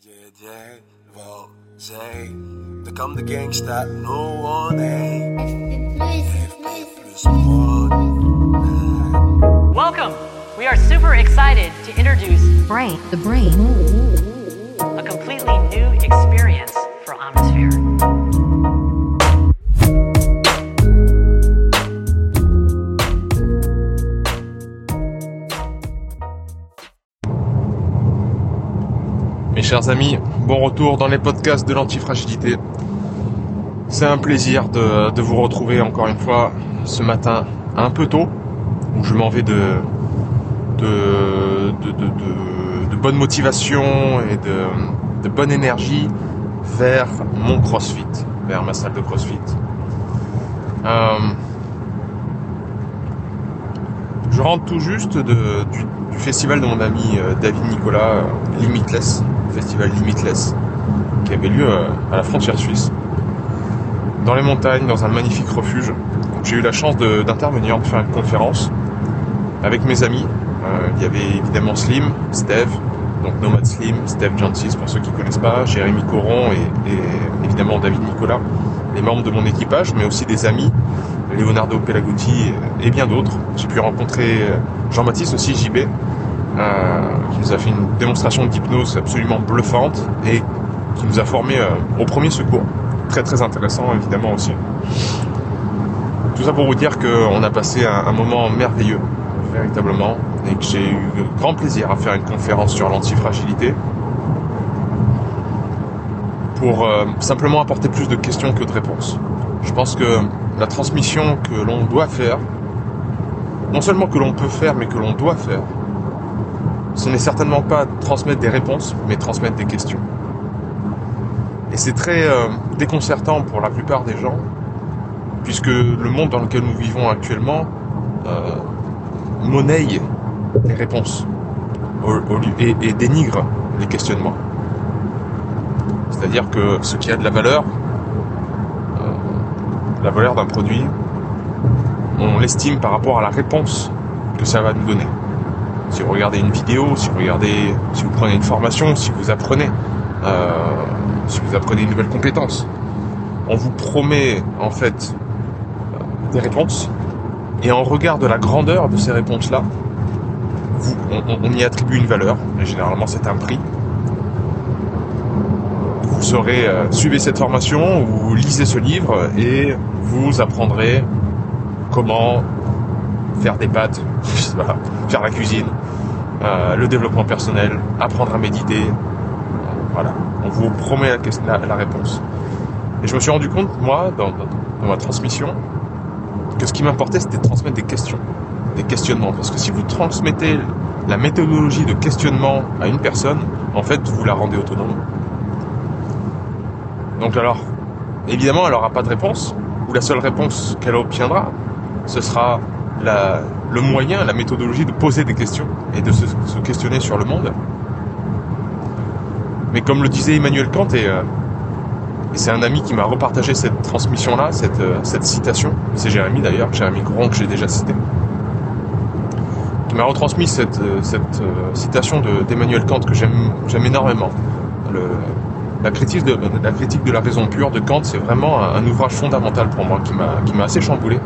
J.J. Volzé, de comme de gangsta, no one plus. Welcome! We are super excited to introduce Brain, the brain. a completely new experience chers amis, bon retour dans les podcasts de l'antifragilité. C'est un plaisir de, vous retrouver encore une fois ce matin un peu tôt, où je m'en vais de, de, de, bonne motivation et de, bonne énergie vers mon crossfit, vers ma salle de crossfit. Euh, je rentre tout juste du, festival de mon ami euh, David Nicolas, euh, Festival Limitless, qui avait lieu euh, à la frontière suisse, dans les montagnes, dans un magnifique refuge. J'ai eu la chance de- d'intervenir, de, faire une conférence avec mes amis. Euh, il y avait évidemment Slim, Steve, donc Nomad Slim, Steve Jancis pour ceux qui connaissent pas, Jérémy Coron et, évidemment David Nicolas, les membres de mon équipage, mais aussi des amis, Leonardo Pelagotti et bien d'autres. J'ai pu rencontrer euh, Jean-Baptiste aussi, JB, qui nous a fait une démonstration d'hypnose absolument bluffante et qui nous a formés euh, au premier secours. Très très intéressant évidemment aussi. Tout ça pour vous dire qu'on a passé un, un moment merveilleux, véritablement, et que j'ai eu grand plaisir à faire une conférence sur l'antifragilité pour euh, simplement apporter plus de questions que de réponses. Je pense que la transmission que l'on doit faire, non seulement que l'on peut faire, mais que l'on doit faire, ce n'est certainement pas transmettre des réponses, mais transmettre des questions. Et c'est très euh, déconcertant pour la plupart des gens, puisque le monde dans lequel nous vivons actuellement euh, monnaie les réponses et dénigre les questionnements. C'est-à-dire que ce qui a de la valeur, euh, la valeur d'un produit, on l'estime par rapport à la réponse que ça va nous donner. Si vous regardez une vidéo, si vous regardez, si vous prenez une formation, si vous apprenez, euh, si vous apprenez une nouvelle compétence, on vous promet en fait euh, des réponses et en regard de la grandeur de ces réponses-là, on, y attribue une valeur et généralement c'est un prix. Vous saurez euh, suivez cette formation ou lisez ce livre et vous apprendrez comment faire des pâtes, faire la cuisine, euh, le développement personnel, apprendre à méditer. Voilà, on vous promet la, réponse. Et je me suis rendu compte, moi, dans, dans- dans ma transmission, que ce qui m'importait, c'était de transmettre des questions, des questionnements. Parce que si vous transmettez la méthodologie de questionnement à une personne, en fait, vous la rendez autonome. Donc alors, évidemment, elle n'aura pas de réponse, ou la seule réponse qu'elle obtiendra, ce sera le moyen, la méthodologie de poser des questions et de se, questionner sur le monde. Mais comme le disait Emmanuel Kant, et, euh, c'est un ami qui m'a repartagé cette transmission-là, cette, euh, cette citation, c'est Jérémy d'ailleurs, Jérémy Courant que j'ai déjà cité, qui m'a retransmis cette, euh, cette citation de- d'Emmanuel Kant que j'aime énormément. La, critique de, la critique de la raison pure de Kant, c'est vraiment un, un ouvrage fondamental pour moi qui m'a assez chamboulé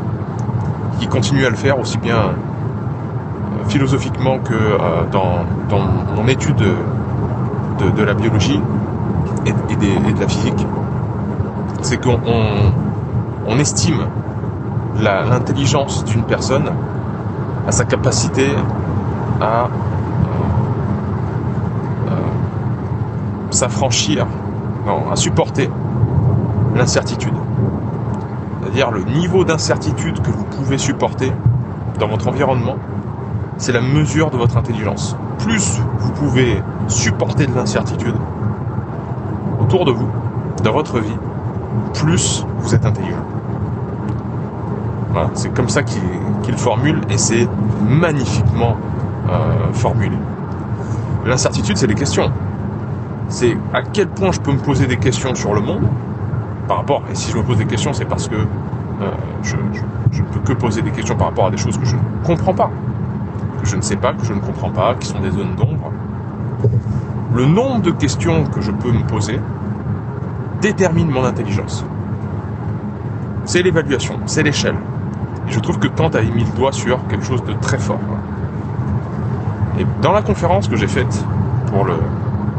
qui continue à le faire aussi bien euh, philosophiquement que euh, dans, mon étude de, la biologie et, de la physique, c'est qu'on on, on estime l'intelligence d'une personne à sa capacité à euh, s'affranchir, à supporter l'incertitude. C'est-à-dire le niveau d'incertitude que vous pouvez supporter dans votre environnement, c'est la mesure de votre intelligence. Plus vous pouvez supporter de l'incertitude autour de vous, dans votre vie, plus vous êtes intelligent. Voilà, c'est comme ça qu'il formule et c'est magnifiquement euh, formulé. L'incertitude, c'est les questions. C'est à quel point je peux me poser des questions sur le monde par rapport, et si je me pose des questions, c'est parce que euh, je, ne peux que poser des questions par rapport à des choses que je ne comprends pas, que je ne sais pas, que je ne comprends pas, qui sont des zones d'ombre. le nombre de questions que je peux me poser détermine mon intelligence. C'est l'évaluation, c'est l'échelle. Et je trouve que Kant a mis le doigt sur quelque chose de très fort. Et dans la conférence que j'ai faite pour le,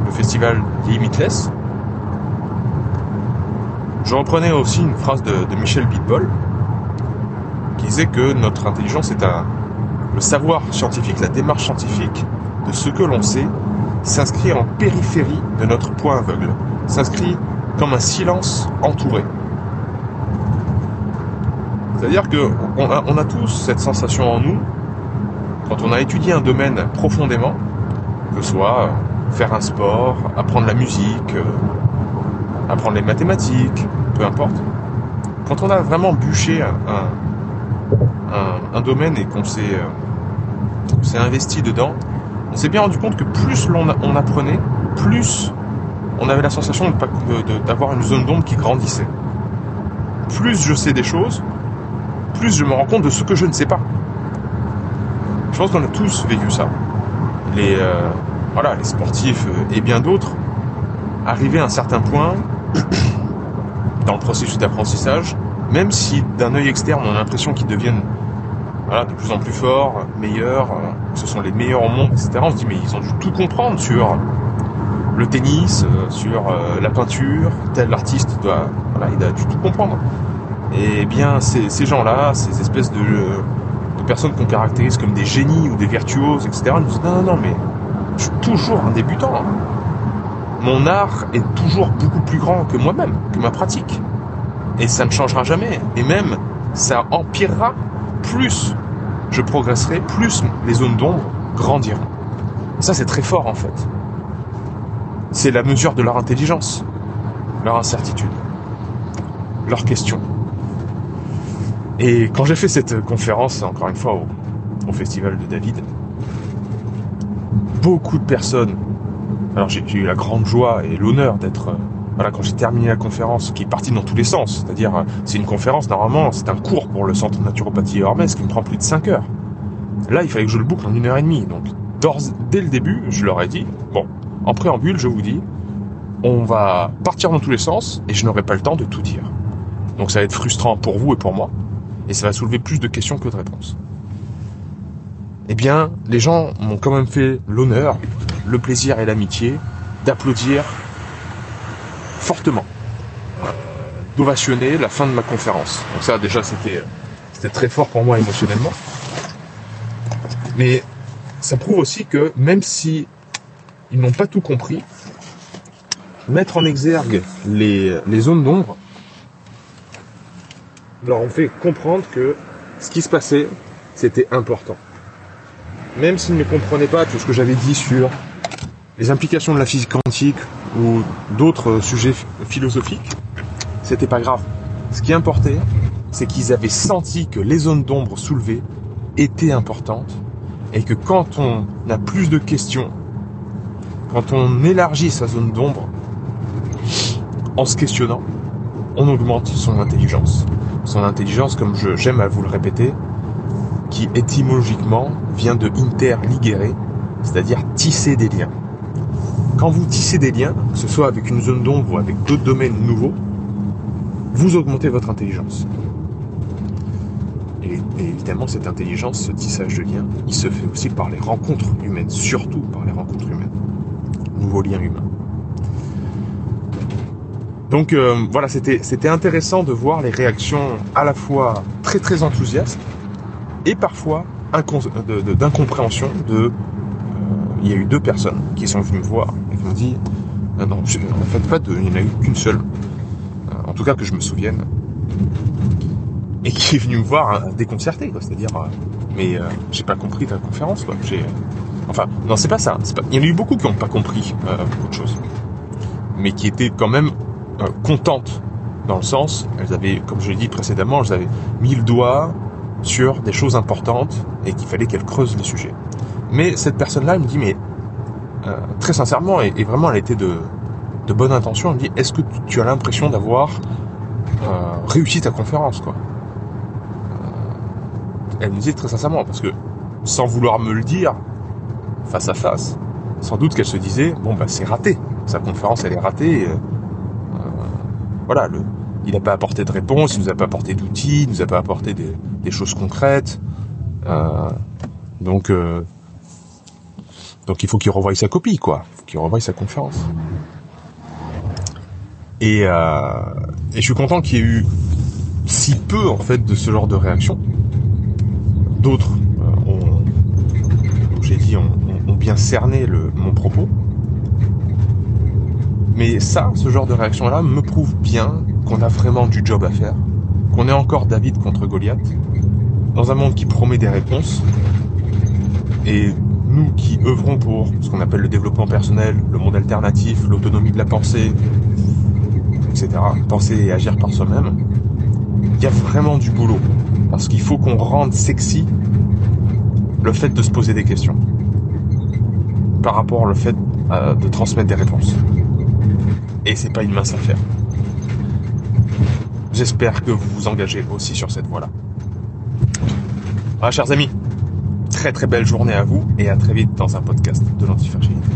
le festival Limitless, je reprenais aussi une phrase de, Michel Bitbol qui disait que notre intelligence est un, le savoir scientifique, la démarche scientifique de ce que l'on sait s'inscrit en périphérie de notre point aveugle, s'inscrit comme un silence entouré. C'est-à-dire que on a, a tous cette sensation en nous, quand on a étudié un domaine profondément, que ce soit faire un sport, apprendre la musique, euh, apprendre les mathématiques, peu importe. Quand on a vraiment bûché un, domaine et qu'on s'est euh, s'est investi dedans, on s'est bien rendu compte que plus l'on on apprenait, plus on avait la sensation d'avoir une zone d'ombre qui grandissait. Plus je sais des choses, plus je me rends compte de ce que je ne sais pas. Je pense qu'on a tous vécu ça. Les, euh, voilà, les sportifs et bien d'autres, arrivés à un certain point dans le processus d'apprentissage, même si d'un œil externe on a l'impression qu'ils deviennent de plus en plus forts, meilleurs, euh, ce sont les meilleurs au monde, etc. On se dit mais ils ont dû tout comprendre sur le tennis, euh, sur euh, la peinture, tel artiste doit, voilà, il a dû tout comprendre. Et bien ces, gens-là, ces espèces de, personnes qu'on caractérise comme des génies ou des virtuoses, etc. nous disent non, non, non, mais je suis toujours un débutant. Mon art est toujours beaucoup plus grand que moi-même, que ma pratique. Et ça ne changera jamais. Et même, ça empirera plus je progresserai, plus les zones d'ombre grandiront. Ça, c'est très fort en fait. C'est la mesure de leur intelligence, leur incertitude, leurs questions. Et quand j'ai fait cette conférence, encore une fois, au festival de David, beaucoup de personnes, alors j'ai eu la grande joie et l'honneur d'être, euh, voilà, quand j'ai terminé la conférence, qui est partie dans tous les sens, c'est-à-dire, euh, c'est une conférence, normalement, c'est un cours pour le centre de naturopathie Hermès qui me prend plus de 5 heures. Là, il fallait que je le boucle en une heure et demie, donc dès le début, je leur ai dit, bon, en préambule, je vous dis, on va partir dans tous les sens et je n'aurai pas le temps de tout dire. Donc ça va être frustrant pour vous et pour moi, et ça va soulever plus de questions que de réponses. Eh bien, les gens m'ont quand même fait l'honneur, le plaisir et l'amitié d'applaudir fortement, euh, d'ovationner la fin de ma conférence. Donc ça, déjà, c'était c'était très fort pour moi émotionnellement. Mais ça prouve aussi que même si ils n'ont pas tout compris, mettre en exergue les, les zones d'ombre leur ont fait comprendre que ce qui se passait, c'était important. Même s'ils ne comprenaient pas tout ce que j'avais dit sur les implications de la physique quantique ou d'autres sujets philosophiques, c'était pas grave. Ce qui importait, c'est qu'ils avaient senti que les zones d'ombre soulevées étaient importantes et que quand on a plus de questions, quand on élargit sa zone d'ombre, en se questionnant, on augmente son intelligence. Son intelligence, comme je- j'aime à vous le répéter, qui étymologiquement vient de interligere, c'est-à-dire tisser des liens. Quand vous tissez des liens, que ce soit avec une zone d'ombre ou avec d'autres domaines nouveaux, vous augmentez votre intelligence. Et, évidemment, cette intelligence, ce tissage de liens, il se fait aussi par les rencontres humaines, surtout par les rencontres humaines. Nouveaux liens humains. Donc euh, voilà, c'était intéressant de voir les réactions à la fois très très enthousiastes et parfois d'incompréhension. De, il y a eu deux personnes qui sont venues me voir et qui m'ont dit ah non, en fait pas deux, il n'y en a eu qu'une seule, Euh, en tout cas que je me souvienne, et qui est venue me voir euh, déconcerté. C'est-à-dire, euh, mais j'ai pas compris ta conférence, quoi. J'ai, enfin, non, c'est pas ça. Il y en a eu beaucoup qui n'ont pas compris beaucoup de choses, mais qui étaient quand même contentes dans le sens, elles avaient, comme je l'ai dit précédemment, elles avaient mis le doigt sur des choses importantes et qu'il fallait qu'elles creusent les sujets. Mais cette personne-là, elle me dit, mais euh, très sincèrement, et, vraiment, elle était de, de bonne intention, elle me dit, est-ce que tu, as l'impression d'avoir euh, réussi ta conférence, quoi? Euh, Elle me disait très sincèrement, parce que sans vouloir me le dire face à face, sans doute qu'elle se disait bon bah c'est raté, sa conférence elle est ratée. Voilà, il n'a pas apporté de réponse, il nous a pas apporté d'outils, il nous a pas apporté des, choses concrètes. Donc donc il faut qu'il revoie sa copie quoi, qu'il revoie sa conférence. Et, et je suis content qu'il y ait eu si peu en fait de ce genre de réaction. D'autres ont, j'ai dit, ont, bien cerné mon propos. Mais ça, ce genre de réaction-là, me prouve bien qu'on a vraiment du job à faire, qu'on est encore David contre Goliath, dans un monde qui promet des réponses, et nous qui œuvrons pour ce qu'on appelle le développement personnel, le monde alternatif, l'autonomie de la pensée, etc., penser et agir par soi-même, il y a vraiment du boulot. Parce qu'il faut qu'on rende sexy le fait de se poser des questions par rapport au fait euh, de transmettre des réponses. Et c'est pas une mince affaire. J'espère que vous vous engagez aussi sur cette voie-là. Voilà, chers amis, très très belle journée à vous et à très vite dans un podcast de l'antifragilité.